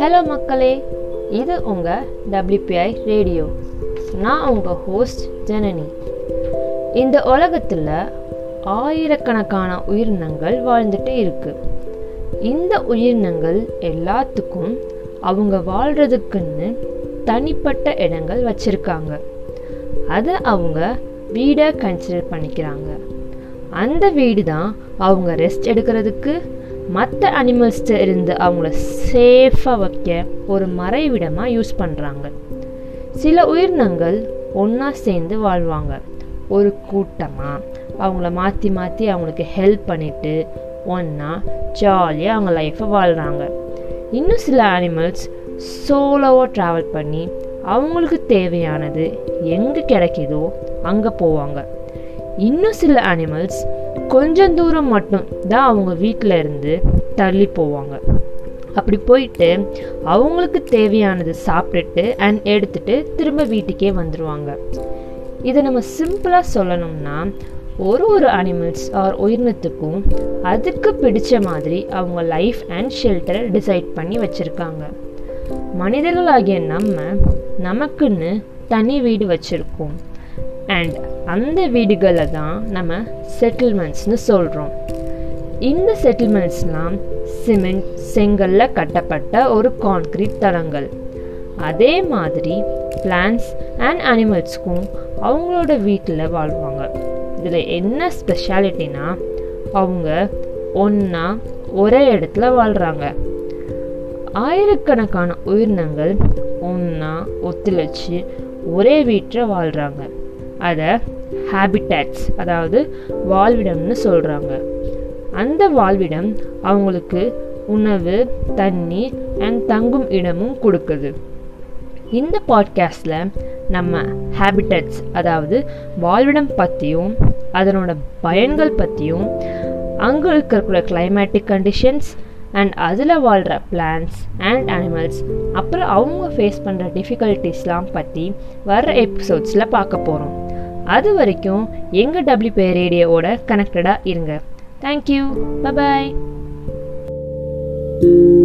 Hello மக்களே. இது உங்கள் டபிள்யூபிஐ ரேடியோ நான் உங்கள் ஹோஸ்ட் ஜனனி. இந்த உலகத்தில் ஆயிரக்கணக்கான உயிரினங்கள் வாழ்ந்துட்டு இருக்கு. இந்த உயிரினங்கள் எல்லாத்துக்கும் அவங்க வாழ்கிறதுக்குன்னு தனிப்பட்ட இடங்கள் வச்சுருக்காங்க. அதை அவங்க வீடாக கன்சிடர் பண்ணிக்கிறாங்க. அந்த வீடு தான் அவங்க ரெஸ்ட் எடுக்கிறதுக்கு மற்ற அனிமல்ஸ்கிட்ட இருந்து அவங்கள சேஃபாக வைக்க ஒரு மறைவிடமாக யூஸ் பண்ணுறாங்க சில உயிரினங்கள் ஒன்றா சேர்ந்து வாழ்வாங்க. ஒரு கூட்டமாக அவங்கள மாற்றி மாற்றி அவங்களுக்கு ஹெல்ப் பண்ணிவிட்டு ஒன்றா ஜாலியாக அவங்க லைஃப்பை வாழ்கிறாங்க இன்னும் சில அனிமல்ஸ் சோலோவாக ட்ராவல் பண்ணி அவங்களுக்கு தேவையானது எங்கே கிடைக்கிதோ அங்கே போவாங்க. இன்னும் சில அனிமல்ஸ் கொஞ்சம் தூரம் மட்டும் தான் அவங்க வீட்டில் இருந்து தள்ளி போவாங்க. அப்படி போயிட்டு அவங்களுக்கு தேவையானது சாப்பிட்டுட்டு அண்ட் எடுத்துட்டு திரும்ப வீட்டுக்கே வந்துடுவாங்க இதை நம்ம சிம்பிளாக சொல்லணும்னா ஒரு ஒரு அனிமல்ஸ் ஆர் உயிரினத்துக்கும் அதுக்கு பிடிச்ச மாதிரி அவங்க லைஃப் அண்ட் ஷெல்டரை டிசைட் பண்ணி வச்சுருக்காங்க. மனிதர்களாகிய நம்ம நமக்குன்னு தனி வீடு வச்சுருக்கோம். அண்ட் அந்த வீடுகளை தான் நம்ம செட்டில்மெண்ட்ஸ்னு சொல்கிறோம் இந்த செட்டில்மெண்ட்ஸ்லாம் சிமெண்ட் செங்கல்ல கட்டப்பட்ட ஒரு கான்க்ரீட் தளங்கள். அதே மாதிரி பிளான்ஸ் அண்ட் அனிமல்ஸ்க்கும் அவங்களோட வீட்டில் வாழ்வாங்க. இதில் என்ன ஸ்பெஷாலிட்டினா அவங்க ஒன்றா ஒரே இடத்துல வாழ்கிறாங்க ஆயிரக்கணக்கான உயிரினங்கள் ஒன்றா ஒத்துழைச்சு ஒரே வீட்டில் வாழ்கிறாங்க அதை ஹேபிட்டாட்ஸ் அதாவது வாழ்விடம்னு சொல்கிறாங்க அந்த வாழ்விடம் அவங்களுக்கு உணவு தண்ணீர் அண்ட் தங்கும் இடமும் கொடுக்குது. இந்த பாட்காஸ்டில் நம்ம ஹேபிட்டட்ஸ் அதாவது வாழ்விடம் பற்றியும் அதனோட பயன்கள் பற்றியும் அங்கே இருக்கக்கூடிய கிளைமேட்டிக் கண்டிஷன்ஸ் அண்ட் அதில் வாழ்கிற பிளான்ஸ் அண்ட் அனிமல்ஸ் அப்புறம் அவங்க ஃபேஸ் பண்ணுற டிஃபிகல்ட்டிஸ்லாம் பற்றி வர்ற எபிசோட்ஸில் பார்க்க போகிறோம் அது வரைக்கும் எங்கள் டபிள்யூபே ரேடியோவோட கனெக்டடாக இருங்க தேங்க்யூ பபாய் thank you.